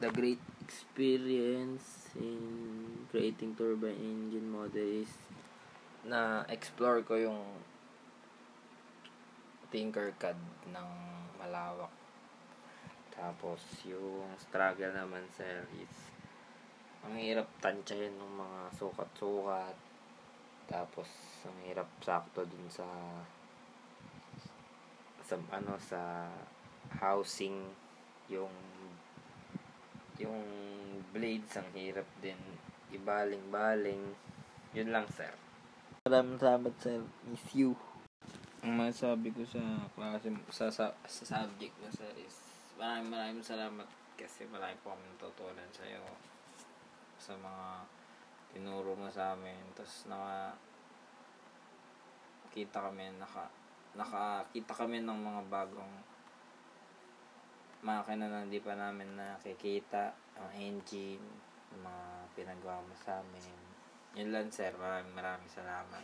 the great experience in creating turbine engine model is na explore ko yung Tinkercad ng malawak. Tapos yung struggle naman sir is ang hirap tansyahin ng mga sukat-sukat. Tapos ang hirap sakto dun sa sa ano sa housing yung yung blades ang hirap din. Ibaling-baling. Yun lang sir. Maraming salamat sir. Miss you. Ang masabi ko sa klase sa, sa, sa subject na sir is maraming maraming salamat kasi marami po kami natutunan sa iyo sa mga tinuro mo sa amin. Tapos naka kita kami naka nakakita kami ng mga bagong makina na hindi pa namin nakikita ang engine mga pinagawa mo sa amin. Yun lang sir. Maraming maraming salamat